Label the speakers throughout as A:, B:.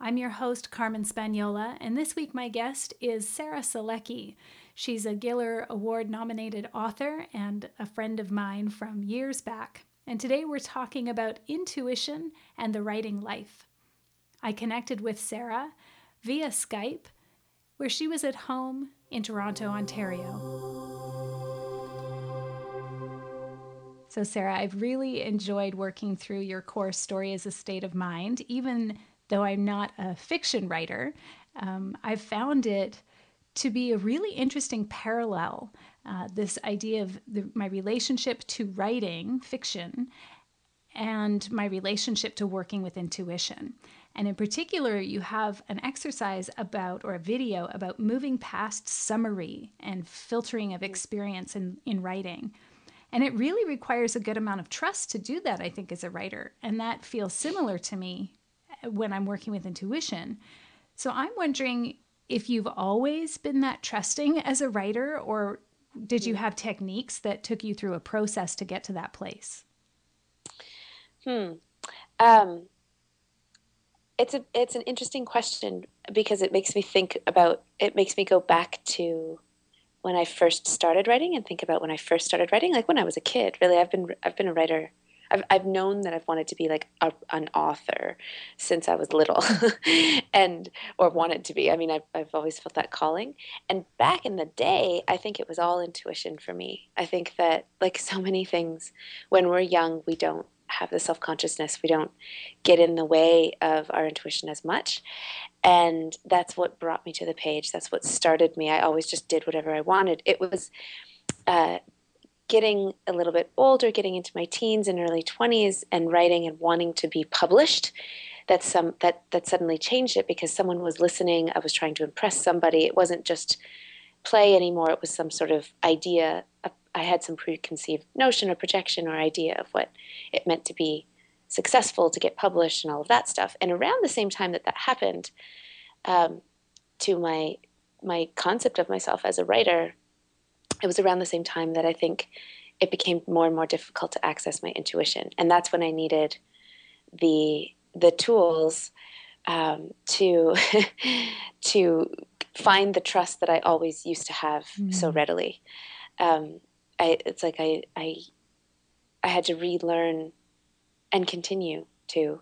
A: I'm your host, Carmen Spaniola, and this week my guest is Sarah Selecky. She's a Giller Award nominated author and a friend of mine from years back and today we're talking about intuition and the writing life. I connected with Sarah via Skype, where she was at home in Toronto, Ontario. So, Sarah, I've really enjoyed working through your course, Story Is a State of Mind. Even though I'm not a fiction writer, um, I've found it to be a really interesting parallel uh, this idea of the, my relationship to writing fiction and my relationship to working with intuition. And in particular, you have an exercise about, or a video about moving past summary and filtering of experience in, in writing. And it really requires a good amount of trust to do that, I think, as a writer. And that feels similar to me when I'm working with intuition. So I'm wondering if you've always been that trusting as a writer, or did you have techniques that took you through a process to get to that place?
B: Hmm. Um, it's a it's an interesting question because it makes me think about it makes me go back to when I first started writing and think about when I first started writing, like when I was a kid. Really, I've been I've been a writer I've, I've known that I've wanted to be like a, an author since I was little and or wanted to be. I mean, I've, I've always felt that calling. And back in the day, I think it was all intuition for me. I think that like so many things when we're young, we don't have the self-consciousness. We don't get in the way of our intuition as much. And that's what brought me to the page. That's what started me. I always just did whatever I wanted. It was uh, getting a little bit older, getting into my teens and early 20s, and writing and wanting to be published, that some that that suddenly changed it because someone was listening. I was trying to impress somebody. It wasn't just play anymore. It was some sort of idea. I had some preconceived notion or projection or idea of what it meant to be successful, to get published, and all of that stuff. And around the same time that that happened, um, to my my concept of myself as a writer it was around the same time that I think it became more and more difficult to access my intuition, and that's when I needed the the tools um, to to find the trust that I always used to have mm. so readily. Um, I, it's like I, I I had to relearn and continue to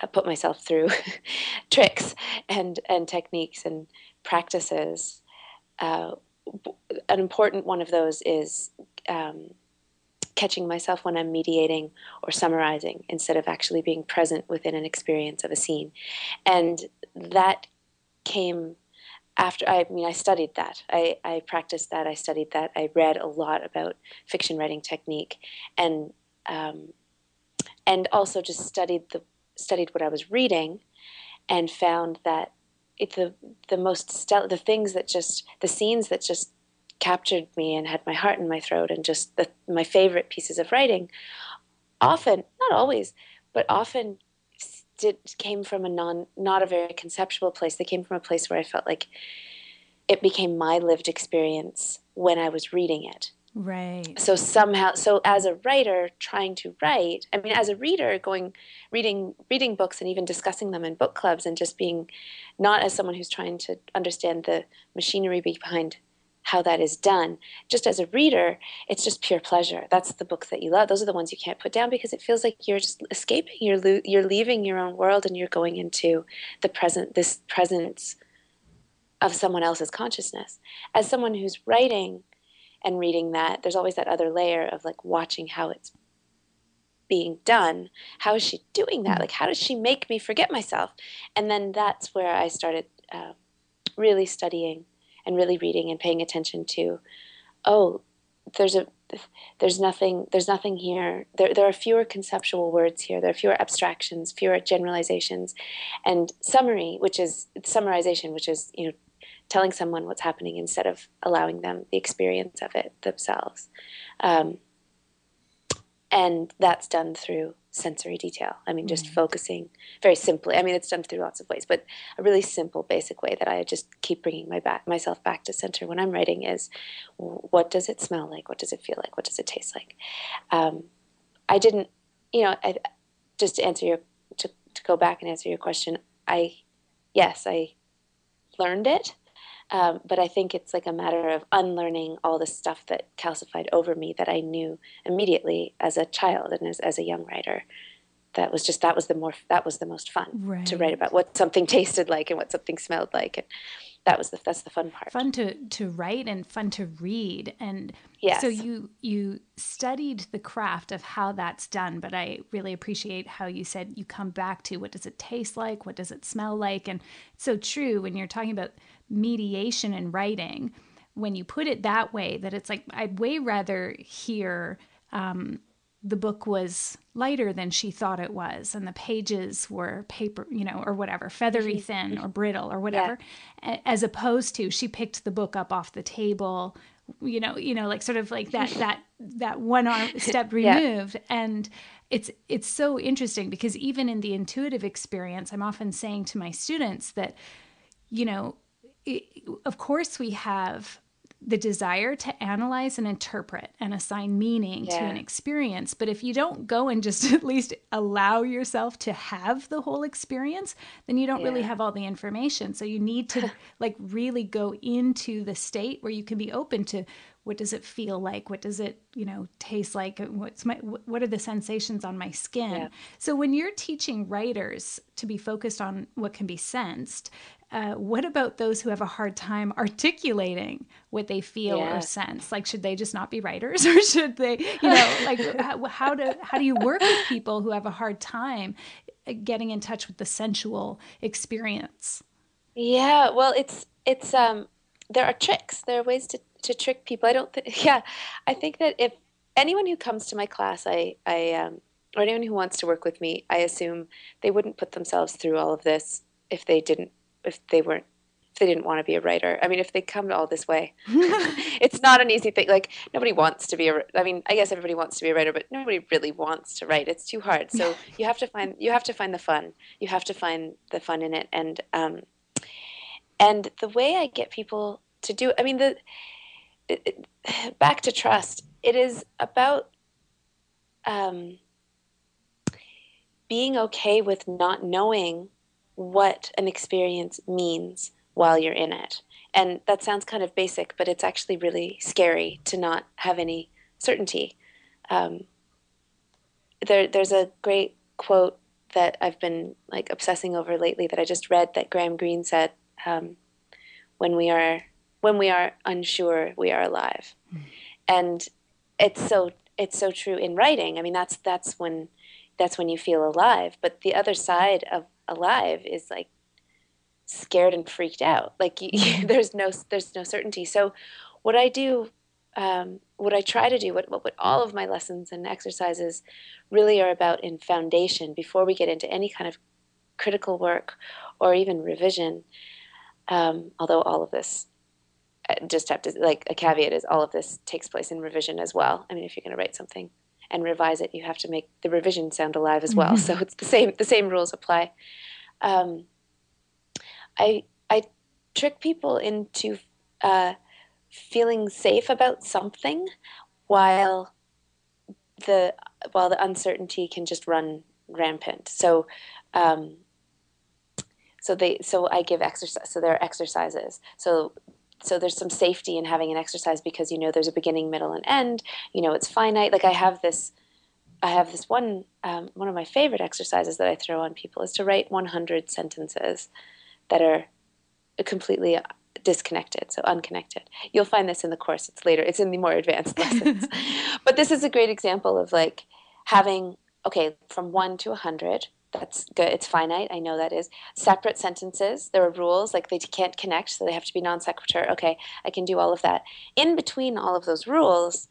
B: uh, put myself through tricks and and techniques and practices uh, an important one of those is um, catching myself when I'm mediating or summarizing instead of actually being present within an experience of a scene. And that came after I mean I studied that. I, I practiced that, I studied that, I read a lot about fiction writing technique and um, and also just studied the studied what I was reading and found that it, the the most stellar, the things that just the scenes that just captured me and had my heart in my throat and just the, my favorite pieces of writing often not always but often did, came from a non not a very conceptual place. They came from a place where i felt like it became my lived experience when i was reading it
A: Right.
B: So somehow, so as a writer trying to write, I mean, as a reader going, reading, reading books and even discussing them in book clubs and just being, not as someone who's trying to understand the machinery behind how that is done. Just as a reader, it's just pure pleasure. That's the books that you love. Those are the ones you can't put down because it feels like you're just escaping. You're lo- you're leaving your own world and you're going into the present. This presence of someone else's consciousness. As someone who's writing and reading that, there's always that other layer of like watching how it's being done. How is she doing that? Mm. Like, how does she make me forget myself? And then that's where I started uh, really studying and really reading and paying attention to, oh, there's a there's nothing there's nothing here there, there are fewer conceptual words here there are fewer abstractions fewer generalizations and summary which is summarization which is you know telling someone what's happening instead of allowing them the experience of it themselves. Um, and that's done through sensory detail. I mean, just mm. focusing very simply. I mean, it's done through lots of ways, but a really simple, basic way that I just keep bringing my back myself back to center when I'm writing is, what does it smell like? What does it feel like? What does it taste like? Um, I didn't, you know, I, just to answer your to, to go back and answer your question. I, yes, I learned it um, but I think it's like a matter of unlearning all the stuff that calcified over me that I knew immediately as a child and as, as a young writer. That was just that was the more that was the most fun right. to write about what something tasted like and what something smelled like, and that was the that's the fun part.
A: Fun to to write and fun to read, and
B: yes.
A: so you you studied the craft of how that's done. But I really appreciate how you said you come back to what does it taste like, what does it smell like, and it's so true when you're talking about mediation in writing when you put it that way that it's like i'd way rather hear um, the book was lighter than she thought it was and the pages were paper you know or whatever feathery mm-hmm. thin or brittle or whatever yeah. as opposed to she picked the book up off the table you know you know like sort of like that that that one arm step removed yeah. and it's it's so interesting because even in the intuitive experience i'm often saying to my students that you know of course, we have the desire to analyze and interpret and assign meaning yeah. to an experience. But if you don't go and just at least allow yourself to have the whole experience, then you don't yeah. really have all the information. So you need to like really go into the state where you can be open to what does it feel like what does it you know taste like what's my what are the sensations on my skin yeah. so when you're teaching writers to be focused on what can be sensed uh, what about those who have a hard time articulating what they feel yeah. or sense? Like, should they just not be writers, or should they, you know, like how, how do how do you work with people who have a hard time uh, getting in touch with the sensual experience?
B: Yeah, well, it's it's um, there are tricks. There are ways to to trick people. I don't think. Yeah, I think that if anyone who comes to my class, I I um, or anyone who wants to work with me, I assume they wouldn't put themselves through all of this if they didn't if they weren't if they didn't want to be a writer. I mean, if they come all this way, it's not an easy thing. Like nobody wants to be a. I mean, I guess everybody wants to be a writer, but nobody really wants to write. It's too hard. So you have to find you have to find the fun. You have to find the fun in it, and um, and the way I get people to do. I mean, the it, back to trust. It is about um, being okay with not knowing what an experience means while you're in it. And that sounds kind of basic, but it's actually really scary to not have any certainty. Um, there, there's a great quote that I've been like obsessing over lately that I just read that Graham Greene said, um, "When we are when we are unsure, we are alive," mm. and it's so it's so true in writing. I mean, that's that's when that's when you feel alive. But the other side of alive is like scared and freaked out. Like you, mm-hmm. there's no there's no certainty. So what I do, um, what I try to do, what, what what all of my lessons and exercises really are about in foundation before we get into any kind of critical work or even revision. Um, although all of this just have to like a caveat is all of this takes place in revision as well. I mean, if you're going to write something and revise it, you have to make the revision sound alive as well. Mm-hmm. So it's the same the same rules apply. Um, I I trick people into uh, feeling safe about something while the while the uncertainty can just run rampant. So um, so they so I give exercise. So there are exercises. So so there's some safety in having an exercise because you know there's a beginning middle and end. You know it's finite. Like i have this i have this one um, one of my favorite exercises that i throw on people is to write 100 sentences that are completely disconnected so unconnected. You'll find this in the course. It's later. It's in the more advanced lessons. But this is a great example of like having okay from 1 to a 100 that's good. It's finite. I know that is. Separate sentences. There are rules like they can't connect, so they have to be non sequitur. Okay, I can do all of that. In between all of those rules,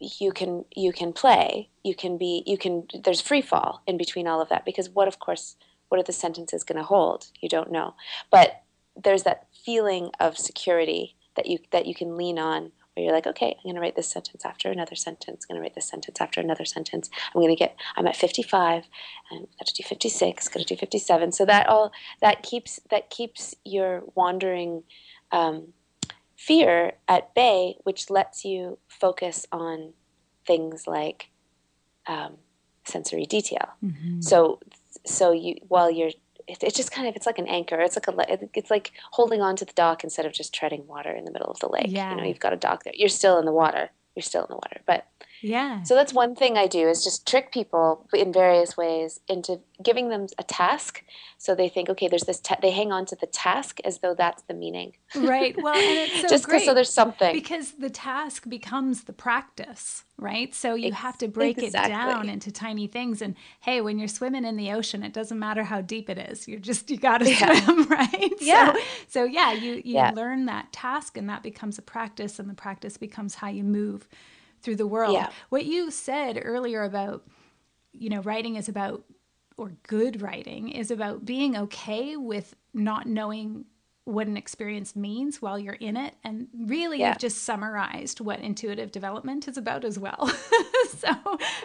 B: you can you can play. You can be you can. There's free fall in between all of that because what, of course, what are the sentences going to hold? You don't know. But there's that feeling of security that you that you can lean on where you're like, okay, I'm going to write this sentence after another sentence. I'm going to write this sentence after another sentence. I'm going to get. I'm at 55, and I've got to do 56. Got to do 57. So that all that keeps that keeps your wandering um, fear at bay, which lets you focus on things like um, sensory detail. Mm-hmm. So so you while you're it, it's just kind of it's like an anchor. It's like a it's like holding on to the dock instead of just treading water in the middle of the lake. Yeah. You know, you've got a dock there. You're still in the water. You're still in the water. But
A: yeah.
B: So that's one thing I do is just trick people in various ways into giving them a task. So they think, okay, there's this. Ta-. They hang on to the task as though that's the meaning.
A: Right. Well, and it's so
B: just
A: great
B: so there's something
A: because the task becomes the practice, right? So you have to break exactly. it down into tiny things. And hey, when you're swimming in the ocean, it doesn't matter how deep it is. You're just you got to yeah. swim, right?
B: Yeah.
A: So, so yeah, you you yeah. learn that task, and that becomes a practice, and the practice becomes how you move through the world.
B: Yeah.
A: What you said earlier about, you know, writing is about, or good writing is about being okay with not knowing what an experience means while you're in it. And really, yeah. you've just summarized what intuitive development is about as well. so,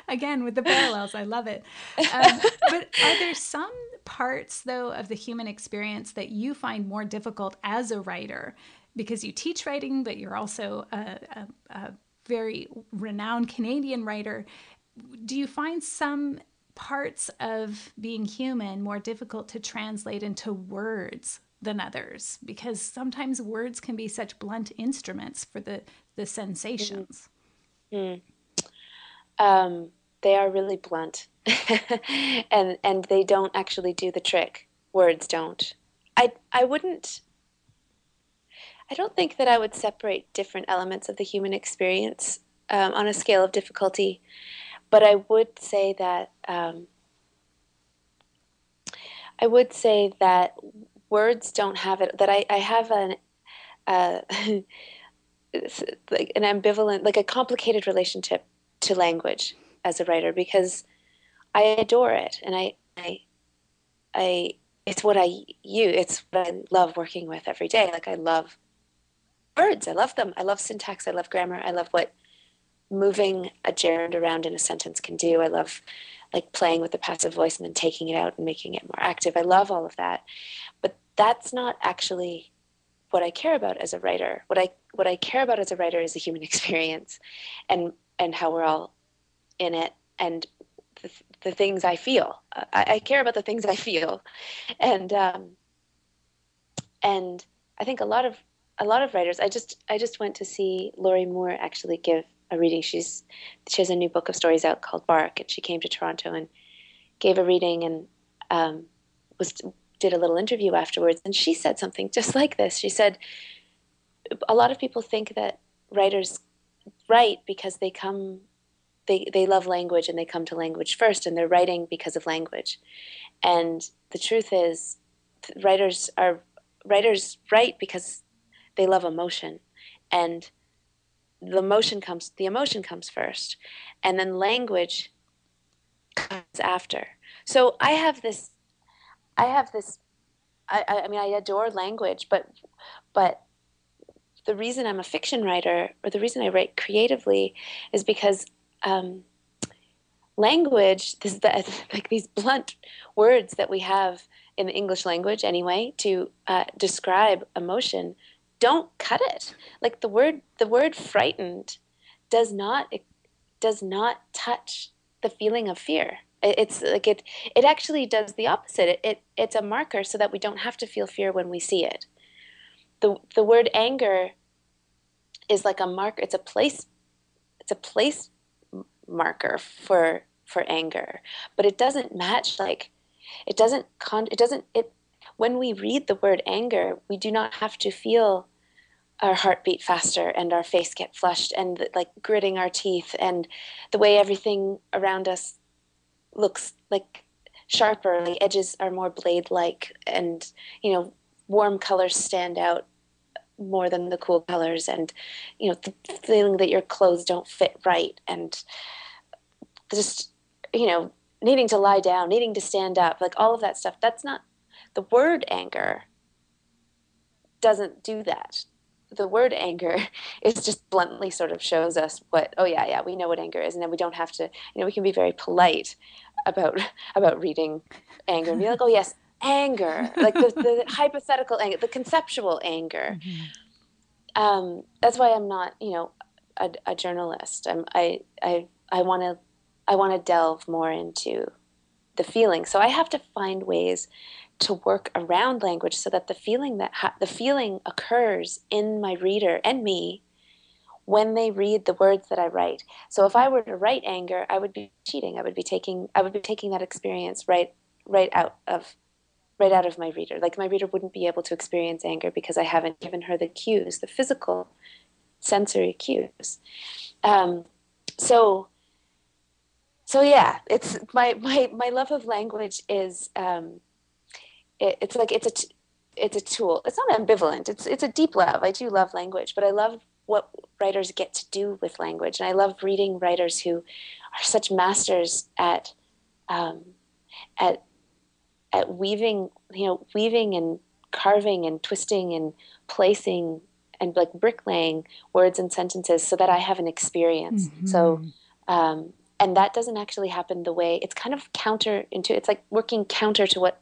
A: again, with the parallels, I love it. Um, but are there some parts, though, of the human experience that you find more difficult as a writer? Because you teach writing, but you're also a, a, a very renowned Canadian writer. Do you find some parts of being human more difficult to translate into words than others? Because sometimes words can be such blunt instruments for the, the sensations.
B: Mm. Um, they are really blunt, and and they don't actually do the trick. Words don't. I I wouldn't I don't think that I would separate different elements of the human experience um, on a scale of difficulty, but I would say that um, I would say that words don't have it. That I, I have an uh, like an ambivalent, like a complicated relationship to language as a writer because I adore it and I I I it's what I use. It's what I love working with every day. Like I love words. I love them. I love syntax. I love grammar. I love what moving a gerund around in a sentence can do. I love like playing with the passive voice and then taking it out and making it more active. I love all of that. But that's not actually what I care about as a writer. What I what I care about as a writer is the human experience and and how we're all in it and the, the things I feel. I, I, care about the things I feel. And um, and I think a lot of a lot of writers. I just I just went to see Lorrie Moore actually give a reading. She's she has a new book of stories out called Bark, and she came to Toronto and gave a reading and um, was did a little interview afterwards. And she said something just like this. She said, "A lot of people think that writers write because they come." They, they love language and they come to language first and they're writing because of language and the truth is writers are writers write because they love emotion and the emotion comes the emotion comes first and then language comes after. So i have this i have this i i mean i adore language but but the reason i'm a fiction writer or the reason i write creatively is because um, language this the, like these blunt words that we have in the english language anyway to uh, describe emotion don't cut it. Like the word the word frightened does not it does not touch the feeling of fear. It's like it it actually does the opposite. It, it it's a marker so that we don't have to feel fear when we see it. The the word anger is like a marker it's a place it's a place marker for for anger. But it doesn't match like it doesn't con it doesn't it when we read the word anger we do not have to feel our heart beat faster and our face get flushed and like gritting our teeth and the way everything around us looks like sharper the edges are more blade like and you know warm colors stand out more than the cool colors and you know the feeling that your clothes don't fit right and just you know needing to lie down needing to stand up like all of that stuff. That's not the word anger doesn't do that the word anger is just bluntly sort of shows us what oh yeah yeah we know what anger is and then we don't have to you know we can be very polite about about reading anger and be like oh yes anger like the, the hypothetical anger the conceptual anger. Mm-hmm. um, that's why i'm not you know a, a journalist. I'm, i i i want to i want to delve more into the feeling so i have to find ways to work around language so that the feeling that ha- the feeling occurs in my reader and me when they read the words that I write. So if I were to write anger, I would be cheating. I would be taking I would be taking that experience right right out of right out of my reader. Like my reader wouldn't be able to experience anger because I haven't given her the cues, the physical sensory cues. Um, so so yeah, it's my my my love of language is um, it, it's like it's a t- it's a tool. It's not ambivalent. It's it's a deep love. I do love language, but I love what writers get to do with language, and I love reading writers who are such masters at um, at at weaving, you know, weaving and carving and twisting and placing and like bricklaying words and sentences so that I have an experience. Mm-hmm. So, um, and that doesn't actually happen the way it's kind of counter into. It's like working counter to what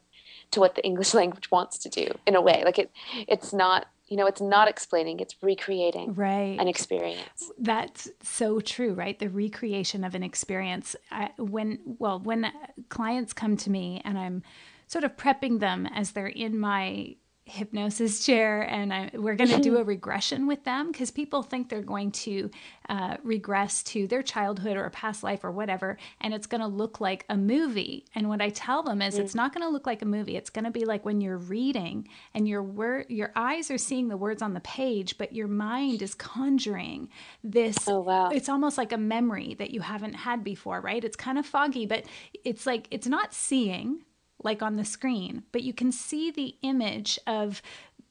B: to what the English language wants to do in a way. Like it, it's not you know it's not explaining it's recreating
A: right.
B: an experience.
A: That's so true right? The recreation of an experience. I, when well when clients come to me and i'm sort of prepping them as they're in my hypnosis chair and I, we're going to do a regression with them because people think they're going to uh, regress to their childhood or a past life or whatever and it's going to look like a movie. And what i tell them is mm. it's not going to look like a movie. It's going to be like when you're reading and your word your eyes are seeing the words on the page but your mind is conjuring this
B: oh wow.
A: it's almost like a memory that you haven't had before right? It's kind of foggy but it's like it's not seeing like on the screen, but you can see the image of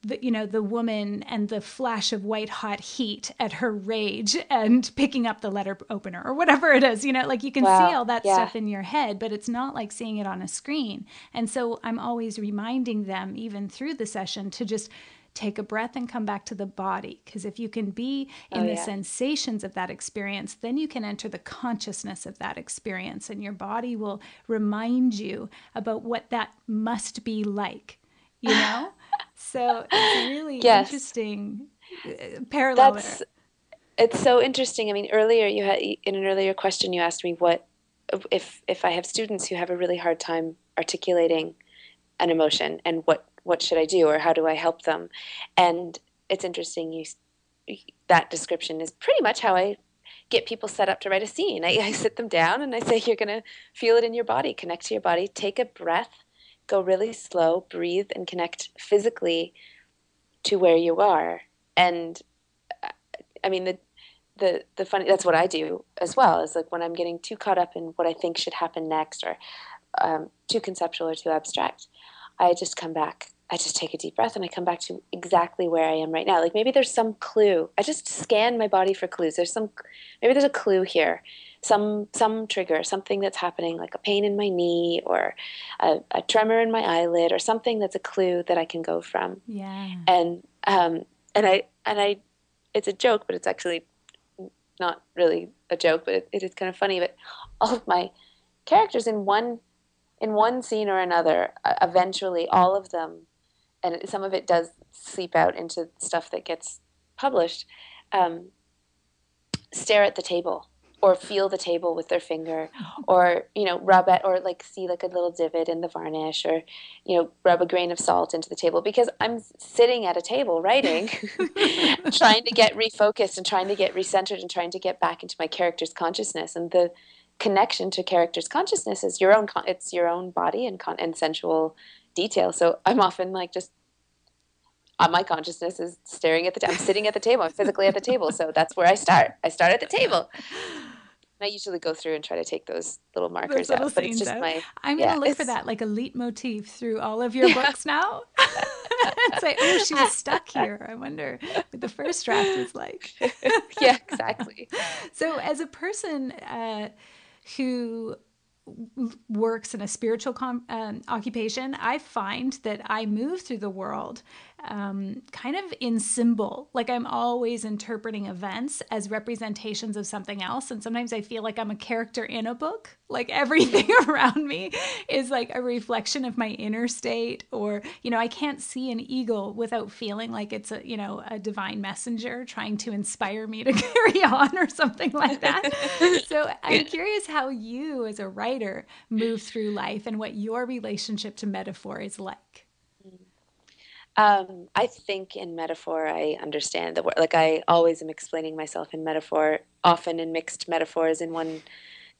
A: the, you know the woman and the flash of white hot heat at her rage and picking up the letter opener or whatever it is you know like you can wow. see all that yeah. stuff in your head but it's not like seeing it on a screen and so i'm always reminding them even through the session to just take a breath and come back to the body. Because if you can be in oh, the yeah. sensations of that experience, then you can enter the consciousness of that experience, and your body will remind you about what that must be like, you know? so it's really yes. interesting uh, parallel. That's.
B: It's so interesting. I mean, earlier you had in an earlier question you asked me what if if I have students who have a really hard time articulating an emotion and what what should I do or how do I help them? And it's interesting you that description is pretty much how I get people set up to write a scene. I, I sit them down and I say, You're going to feel it in your body, connect to your body, take a breath, go really slow, breathe, and connect physically to where you are. And I mean, the, the, the funny, that's what I do as well, is like when I'm getting too caught up in what I think should happen next or um, too conceptual or too abstract, I just come back. I just take a deep breath and I come back to exactly where I am right now. Like maybe there's some clue. I just scan my body for clues. There's some maybe there's a clue here. Some some trigger, something that's happening like a pain in my knee or a, a tremor in my eyelid or something that's a clue that I can go from.
A: Yeah.
B: And um and I and I it's a joke, but it's actually not really a joke, but it, it is kind of funny. But all of my characters in one in one scene or another, uh, eventually all of them, and some of it does seep out into stuff that gets published, um, stare at the table or feel the table with their finger or you know rub it or like see like a little divot in the varnish or you know rub a grain of salt into the table because i'm sitting at a table writing trying to get refocused and trying to get recentered and trying to get back into my character's consciousness. And the connection to character's consciousness is your own con- it's your own body and con- and sensual detail so i'm often like just uh, my consciousness is staring at the i'm sitting at the table i'm physically at the table so that's where i start i start at the table I usually go through and try to take those little markers those little out, but it's just out. my.
A: I'm yeah, gonna look for that like a leitmotif through all of your yeah. books now. it's like, oh, she was stuck here. I wonder what the first draft is like.
B: yeah, exactly.
A: so, as a person uh, who works in a spiritual com- um, occupation, I find that I move through the world um, kind of in symbol. Like I'm always interpreting events as representations of something else. And sometimes I feel like I'm a character in a book. Like everything around me is like a reflection of my inner state. Or, you know, I can't see an eagle without feeling like it's a, you know, a divine messenger trying to inspire me to carry on or something like that. so I'm curious how you, as a writer, move through life and what your relationship to metaphor is like.
B: Um, I think in metaphor, I understand the word. Like I always am explaining myself in metaphor, often in mixed metaphors in one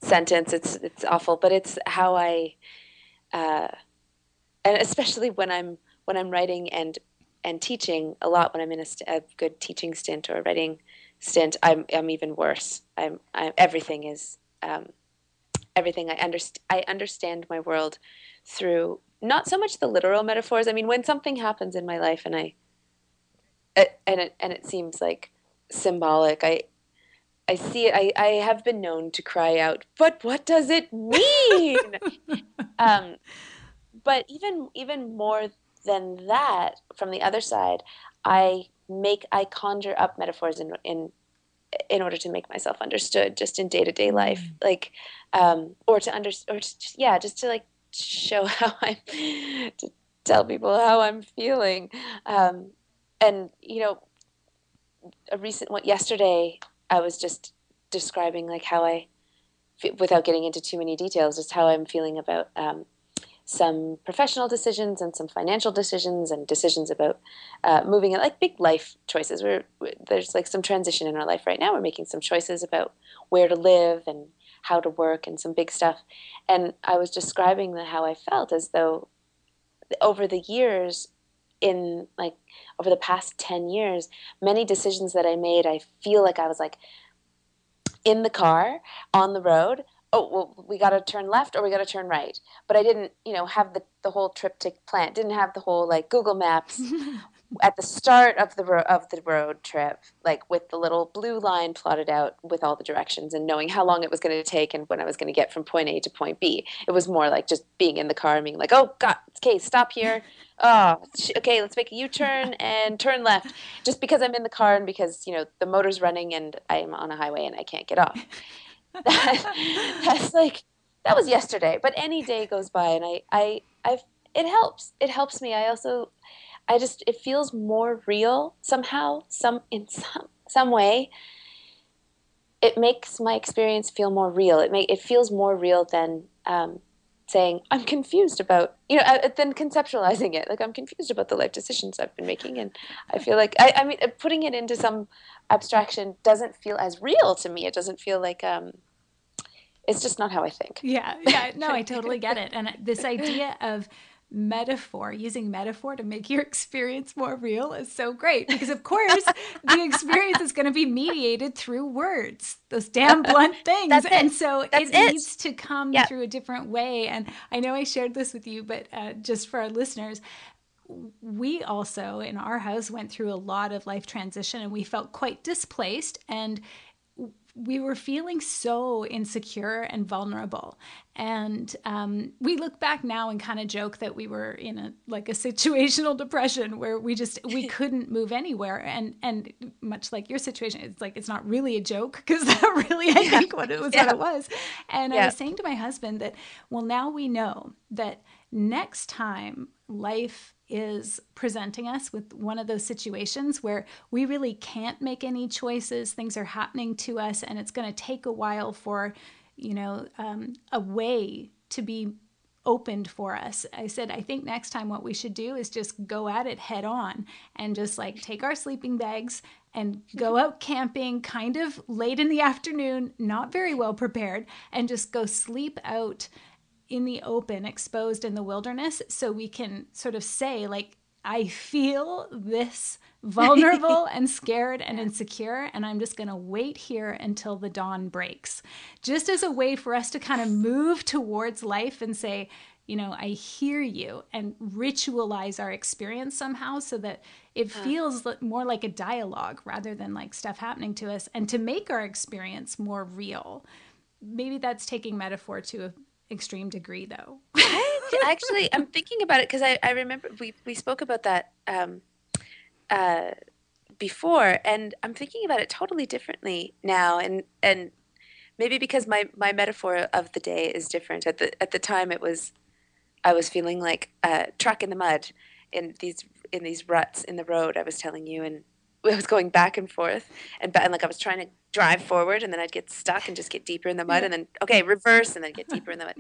B: sentence. It's it's awful, but it's how I, uh, and especially when I'm when I'm writing and and teaching a lot. When I'm in a, st- a good teaching stint or writing stint, I'm I'm even worse. I'm, I'm everything is um, everything. I understand. I understand my world through not so much the literal metaphors. I mean, when something happens in my life and I it, and it and it seems like symbolic, I I see it. I, I have been known to cry out, but what does it mean? um, but even even more than that, from the other side, I make I conjure up metaphors in in in order to make myself understood, just in day to day life, mm. like um, or to under or to, yeah, just to like show how I'm to tell people how I'm feeling. Um, and you know, a recent one yesterday, I was just describing like how I, without getting into too many details, just how I'm feeling about um, some professional decisions and some financial decisions and decisions about uh, moving it, like big life choices. We're, there's like some transition in our life right now. We're making some choices about where to live and how to work and some big stuff. And I was describing the, how I felt as though over the years, in like over the past 10 years, many decisions that I made, I feel like I was like in the car on the road. Oh, well, we got to turn left or we got to turn right. But I didn't, you know, have the, the whole TripTik plan. Didn't have the whole like Google Maps at the start of the ro- of the road trip, like with the little blue line plotted out with all the directions and knowing how long it was going to take and when I was going to get from point A to point B. It was more like just being in the car and being like, "Oh God, okay, stop here. Oh, okay, let's make a U-turn and turn left." Just because I'm in the car and because you know the motor's running and I'm on a highway and I can't get off. that, that's like that was yesterday, but any day goes by and I I I it helps. It helps me. I also I just it feels more real somehow, some in some some way. It makes my experience feel more real. It make it feels more real than um, saying I'm confused about you know uh, than conceptualizing it. Like I'm confused about the life decisions I've been making, and I feel like I, I mean uh, putting it into some abstraction doesn't feel as real to me. It doesn't feel like um, it's just not how I think.
A: Yeah, yeah, no, I totally get it. And this idea of metaphor, using metaphor to make your experience more real is so great because, of course, the experience is going to be mediated through words, those damn blunt things. and so That's it, it, needs to come yep. through a different way. And I know I shared this with you, but uh, just for our listeners, we also in our house went through a lot of life transition and we felt quite displaced and we were feeling so insecure and vulnerable and um, we look back now and kind of joke that we were in a like a situational depression where we just we couldn't move anywhere and and much like your situation it's like it's not really a joke because that really i think what it was yeah. what it was and yeah. i was saying to my husband that well now we know that next time life is presenting us with one of those situations where we really can't make any choices. Things are happening to us, and it's going to take a while for, you know, um, a way to be opened for us. I said, I think next time what we should do is just go at it head on and just like take our sleeping bags and go out camping kind of late in the afternoon, not very well prepared, and just go sleep out in the open, exposed in the wilderness, so we can sort of say, like, I feel this vulnerable and scared and insecure, and I'm just going to wait here until the dawn breaks. Just as a way for us to kind of move towards life and say, you know, I hear you, and ritualize our experience somehow so that it feels more like a dialogue rather than like stuff happening to us, and to make our experience more real. Maybe that's taking metaphor to a extreme degree, though.
B: Actually, I'm thinking about it because I, I remember we, we spoke about that um, uh, before, and I'm thinking about it totally differently now. And and maybe because my my metaphor of the day is different. At the at the time, it was I was feeling like a truck in the mud in these in these ruts in the road. I was telling you, and I was going back and forth, and, and like I was trying to drive forward, and then I'd get stuck and just get deeper in the mud, and then okay, reverse, and then get deeper in the mud.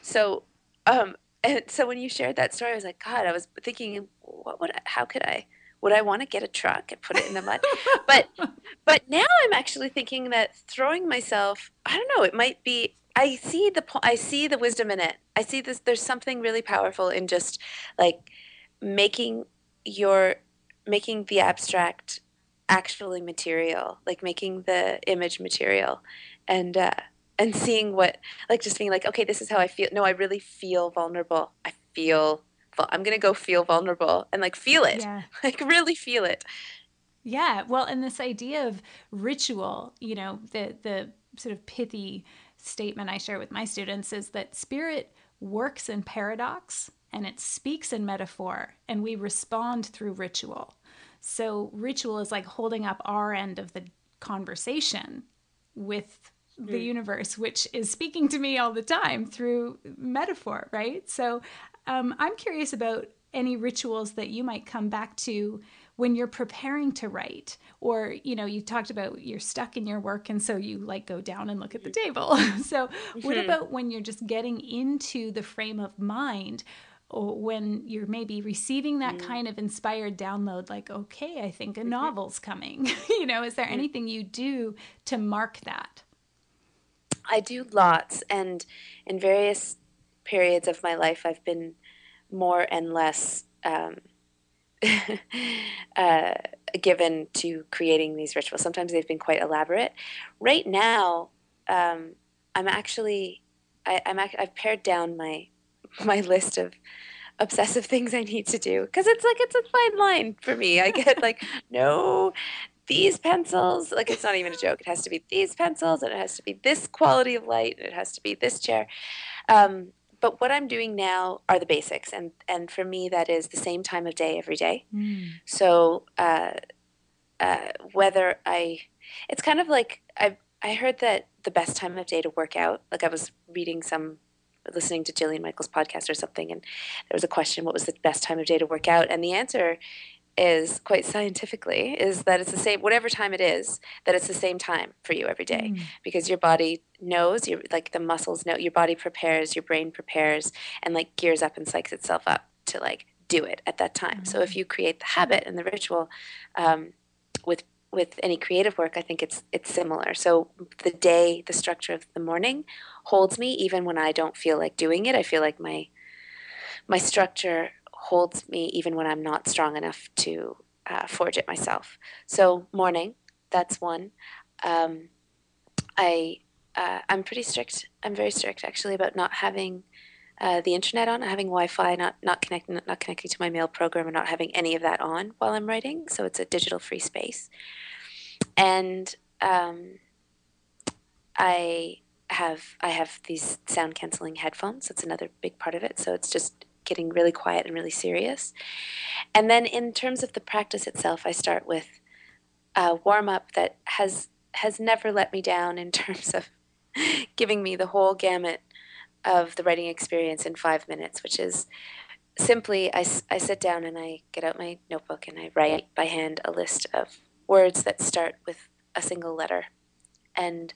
B: So, um, and so when you shared that story, I was like, God, I was thinking, what would, I, how could I? Would I want to get a truck and put it in the mud? but, but now I'm actually thinking that throwing myself, I don't know, it might be I see the I see the wisdom in it. I see this. There's something really powerful in just like making your making the abstract actually material, like making the image material, and uh, and seeing what like just being like, okay, this is how I feel. No, I really feel vulnerable. I feel. I'm gonna go feel vulnerable and like feel it, yeah. like really feel it.
A: Yeah, well, and this idea of ritual, you know, the the sort of pithy statement I share with my students is that spirit works in paradox and it speaks in metaphor, and we respond through ritual. So, ritual is like holding up our end of the conversation with the mm. universe, which is speaking to me all the time through metaphor, right? So, um, I'm curious about any rituals that you might come back to when you're preparing to write or you know you talked about you're stuck in your work and so you like go down and look at the table so what mm-hmm. about when you're just getting into the frame of mind or when you're maybe receiving that mm kind of inspired download like okay i think a mm-hmm. novel's coming you know is there mm anything you do to mark that
B: i do lots and in various periods of my life i've been more and less um, uh, given to creating these rituals. Sometimes they've been quite elaborate. Right now, um, I'm actually I, am I've pared down my my list of obsessive things I need to do because it's like it's a fine line for me. I get like no these pencils like it's not even a joke it has to be these pencils and it has to be this quality of light and it has to be this chair um, but what I'm doing now are the basics, and and for me that is the same time of day every day. Mm. So uh, uh, whether I, it's kind of like I I heard that the best time of day to work out. Like I was reading some listening to Jillian Michaels podcast or something, and there was a question: what was the best time of day to work out? And the answer is quite scientifically is that it's the same whatever time it is that it's the same time for you every day mm. because your body knows your like the muscles know your body prepares your brain prepares and like gears up and psychs itself up to like do it at that time mm. so if you create the habit and the ritual um, with with any creative work i think it's it's similar so the day the structure of the morning holds me even when i don't feel like doing it i feel like my my structure holds me even when I'm not strong enough to uh, forge it myself. So morning, that's one. Um, I uh, I'm pretty strict. I'm very strict actually about not having uh, the internet on, having Wi-Fi, not not connecting, not connecting to my mail program, and not having any of that on while I'm writing. So it's a digital free space, and um, I have I have these sound canceling headphones. That's another big part of it. So it's just getting really quiet and really serious. And then in terms of the practice itself, I start with a warm up that has has never let me down in terms of giving me the whole gamut of the writing experience in five minutes, which is simply I, I sit down and I get out my notebook and I write by hand a list of words that start with a single letter. And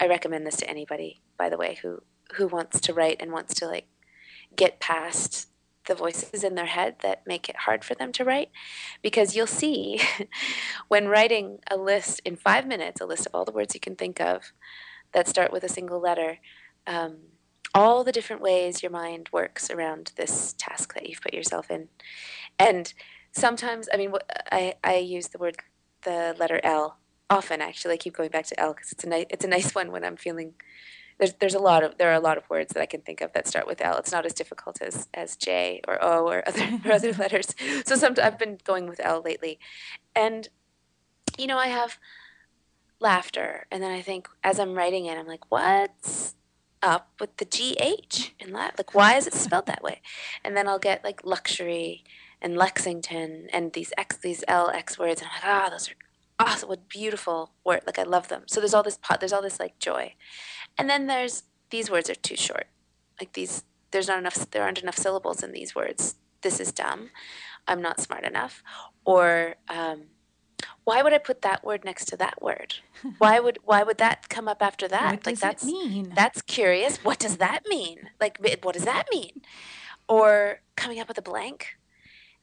B: I recommend this to anybody, by the way, who who wants to write and wants to like get past the voices in their head that make it hard for them to write because you'll see when writing a list in five minutes a list of all the words you can think of that start with a single letter um, all the different ways your mind works around this task that you've put yourself in. And sometimes i mean i, I use the word the letter l often actually. I keep going back to l because it's a nice it's a nice one when i'm feeling there's there's a lot of there are a lot of words that I can think of that start with L. It's not as difficult as as J or O or other or other letters. So some I've been going with L lately, and you know I have laughter, and then I think as I'm writing it, I'm like, what's up with the GH in that? Like, why is it spelled that way? And then I'll get like luxury and Lexington and these X, these LX words. And I'm like, ah, oh, those are awesome. What beautiful word. Like, I love them. So there's all this pot, there's all this like joy. And then there's, these words are too short. Like these, there's not enough, there aren't enough syllables in these words. This is dumb. I'm not smart enough. Or, um, why would I put that word next to that word? Why would why would that come up after that?
A: What does
B: like that's
A: mean?
B: that's curious. What does that mean? Like what does that mean? Or coming up with a blank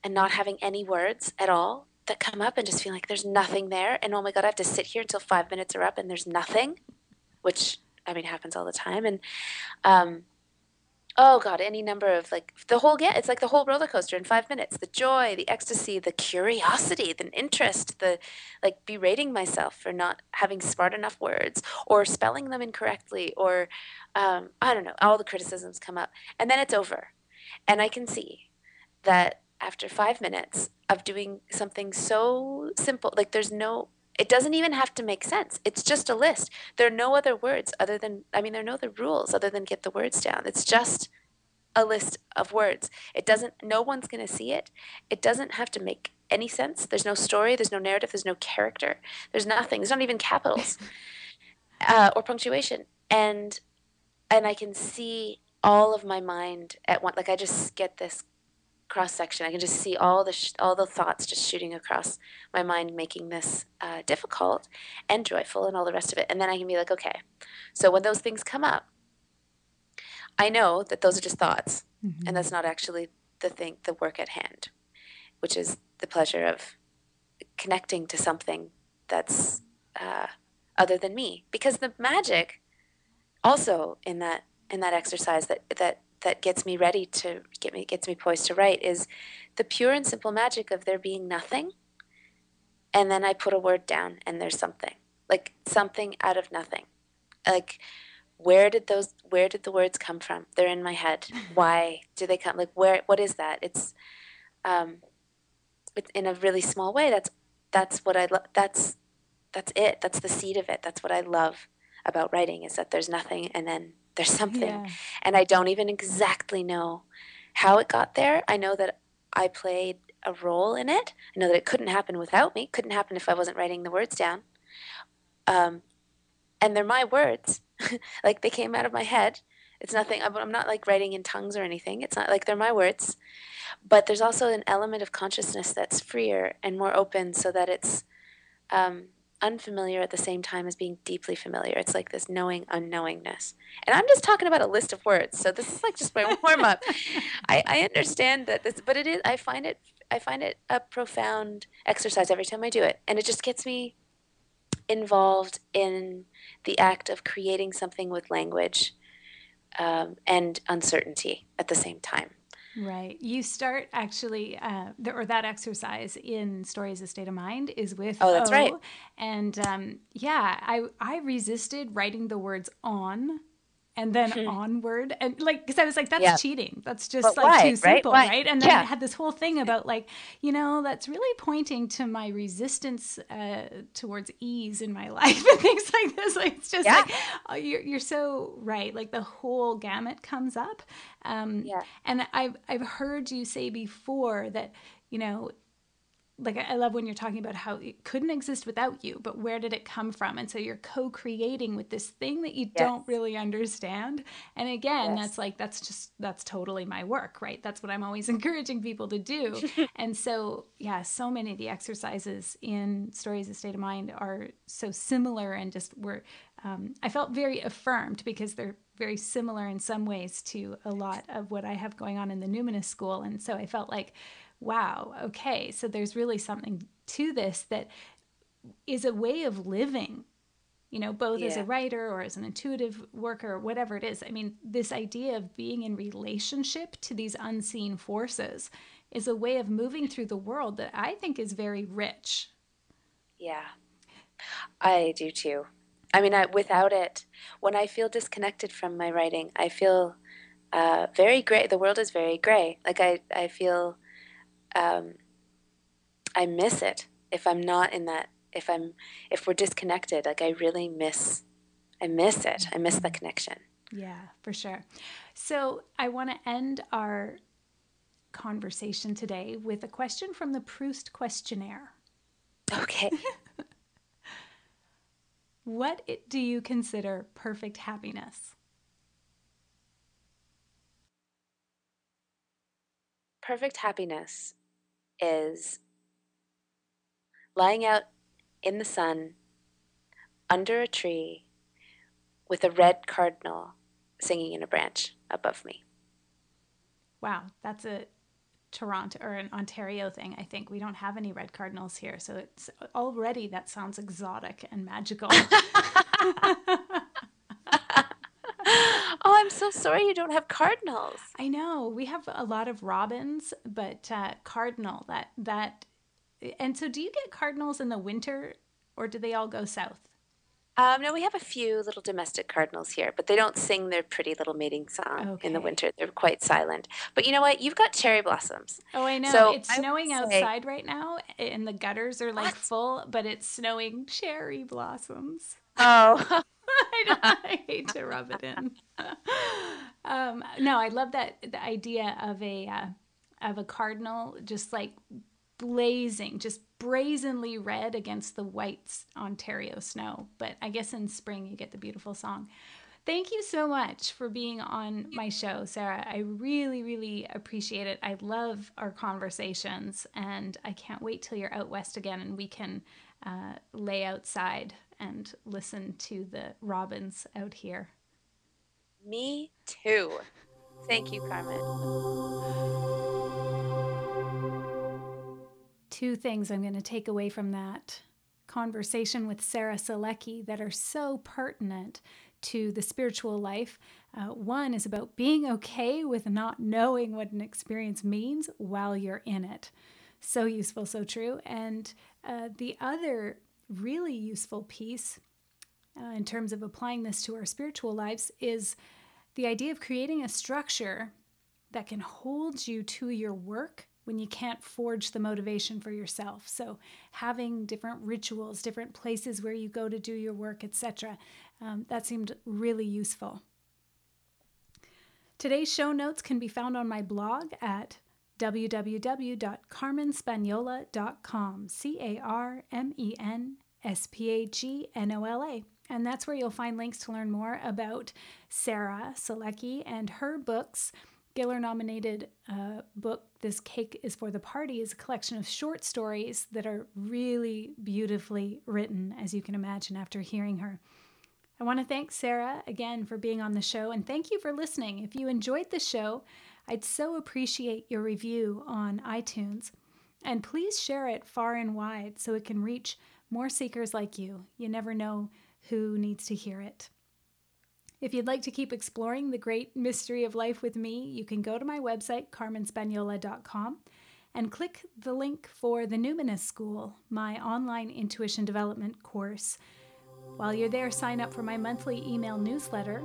B: and not having any words at all that come up and just feeling like there's nothing there and oh my god, I have to sit here until 5 minutes are up and there's nothing, which I mean happens all the time and um oh god any number of like the whole yeah it's like the whole roller coaster in five minutes. The joy the ecstasy the curiosity the interest the like berating myself for not having smart enough words or spelling them incorrectly or um, i don't know all the criticisms come up. And then it's over. And i can see that after five minutes of doing something so simple like there's no it doesn't even have to make sense. It's just a list. There are no other words other than, I mean, there are no other rules other than get the words down. It's just a list of words. It doesn't, no one's going to see it. It doesn't have to make any sense. There's no story, there's no narrative, there's no character, there's nothing. There's not even capitals uh, or punctuation. And, and I can see all of my mind at once. Like I just get this cross section. I can just see all the sh- all the thoughts just shooting across my mind, making this uh, difficult and joyful, and all the rest of it. And then I can be like, okay, so when those things come up, I know that those are just thoughts, mm-hmm. and that's not actually the thing, the work at hand, which is the pleasure of connecting to something that's uh, other than me. Because the magic, also in that in that exercise that that that gets me ready to get me gets me poised to write is the pure and simple magic of there being nothing and then I put a word down and there's something. Like something out of nothing. Like where did those where did the words come from? They're in my head. Why do they come like where what is that? It's um it's in a really small way. That's that's what I love that's that's it. That's the seed of it. That's what I love about writing is that there's nothing and then there's something. Yeah. And I don't even exactly know how it got there. I know that I played a role in it. I know that it couldn't happen without me, couldn't happen if I wasn't writing the words down. Um, and they're my words. like they came out of my head. It's nothing, I'm not like writing in tongues or anything. It's not like they're my words. But there's also an element of consciousness that's freer and more open so that it's um, unfamiliar at the same time as being deeply familiar. It's like this knowing unknowingness. And I'm just talking about a list of words. So this is like just my warm up. I, I understand that this, but it is, I find it, I find it a profound exercise every time I do it. And it just gets me involved in the act of creating something with language um, and uncertainty at the same time.
A: Right. You start actually, uh, the, or that exercise in Story Is a State of Mind is with
B: Oh, that's o, right.
A: And um, yeah, I, I resisted writing the words on and then hmm. onward and like because i was like that's yeah. cheating that's just but like why, too simple right, right? and then yeah. i had this whole thing about like you know that's really pointing to my resistance uh, towards ease in my life and things like this like it's just yeah. like oh, you're, you're so right like the whole gamut comes up um, yeah. and I've, I've heard you say before that you know like I love when you're talking about how it couldn't exist without you, but where did it come from? And so you're co-creating with this thing that you yes. don't really understand. And again, yes. that's like that's just that's totally my work, right? That's what I'm always encouraging people to do. and so, yeah, so many of the exercises in Story Is a State of Mind are so similar and just were um, I felt very affirmed because they're very similar in some ways to a lot of what I have going on in the Numinous School. And so I felt like wow, okay, so there's really something to this that is a way of living, you know, both yeah. as a writer or as an intuitive worker, whatever it is. I mean, this idea of being in relationship to these unseen forces is a way of moving through the world that I think is very rich.
B: Yeah, I do too. I mean, I, without it, when I feel disconnected from my writing, I feel uh, very gray. The world is very gray. Like I, I feel um, I miss it if I'm not in that. If I'm if we're disconnected, like I really miss. I miss it. I miss the connection.
A: Yeah, for sure. So I want to end our conversation today with a question from the Proust questionnaire.
B: Okay.
A: what do you consider perfect happiness?
B: Perfect happiness is lying out in the sun under a tree with a red cardinal singing in a branch above me.
A: Wow, that's a Toronto or an Ontario thing. I think we don't have any red cardinals here, so it's already that sounds exotic and magical.
B: I'm so sorry you don't have cardinals.
A: I know we have a lot of robins, but uh, cardinal that that. And so, do you get cardinals in the winter, or do they all go south?
B: Um, no, we have a few little domestic cardinals here, but they don't sing their pretty little mating song okay. in the winter. They're quite silent. But you know what? You've got cherry blossoms.
A: Oh, I know. So it's snowing outside right now, and the gutters are like what? full, but it's snowing cherry blossoms.
B: Oh.
A: I, I, hate to rub it in. um, no, I love that the idea of a uh, of a cardinal just like blazing, just brazenly red against the white Ontario snow. But I guess in spring you get the beautiful song. Thank you so much for being on my show, Sarah. I really, really appreciate it. I love our conversations, and I can't wait till you're out west again and we can uh, lay outside and listen to the robins out here.
B: Me too. Thank you, Carmen.
A: Two things I'm going to take away from that conversation with Sarah Selecky that are so pertinent to the spiritual life. Uh, one is about being okay with not knowing what an experience means while you're in it. So useful, so true. And uh, the other really useful piece uh, in terms of applying this to our spiritual lives is the idea of creating a structure that can hold you to your work when you can't forge the motivation for yourself. So, having different rituals, different places where you go to do your work, etc., um, that seemed really useful. Today's show notes can be found on my blog at www.carmenspagnola.com. C A R M E N S P A G N O L A. And that's where you'll find links to learn more about Sarah Selecky and her books. Giller nominated uh, book, This Cake is for the Party, is a collection of short stories that are really beautifully written, as you can imagine after hearing her. I want to thank Sarah again for being on the show and thank you for listening. If you enjoyed the show, I'd so appreciate your review on iTunes. And please share it far and wide so it can reach more seekers like you. You never know who needs to hear it. If you'd like to keep exploring the great mystery of life with me, you can go to my website, carmenspagnola.com, and click the link for the Numinous School, my online intuition development course. While you're there, sign up for my monthly email newsletter.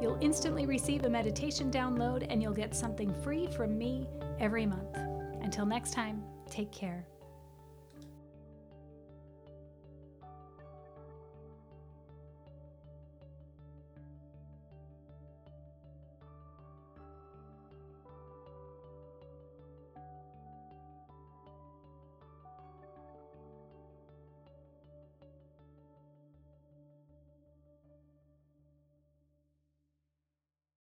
A: You'll instantly receive a meditation download and you'll get something free from me every month. Until next time, take care.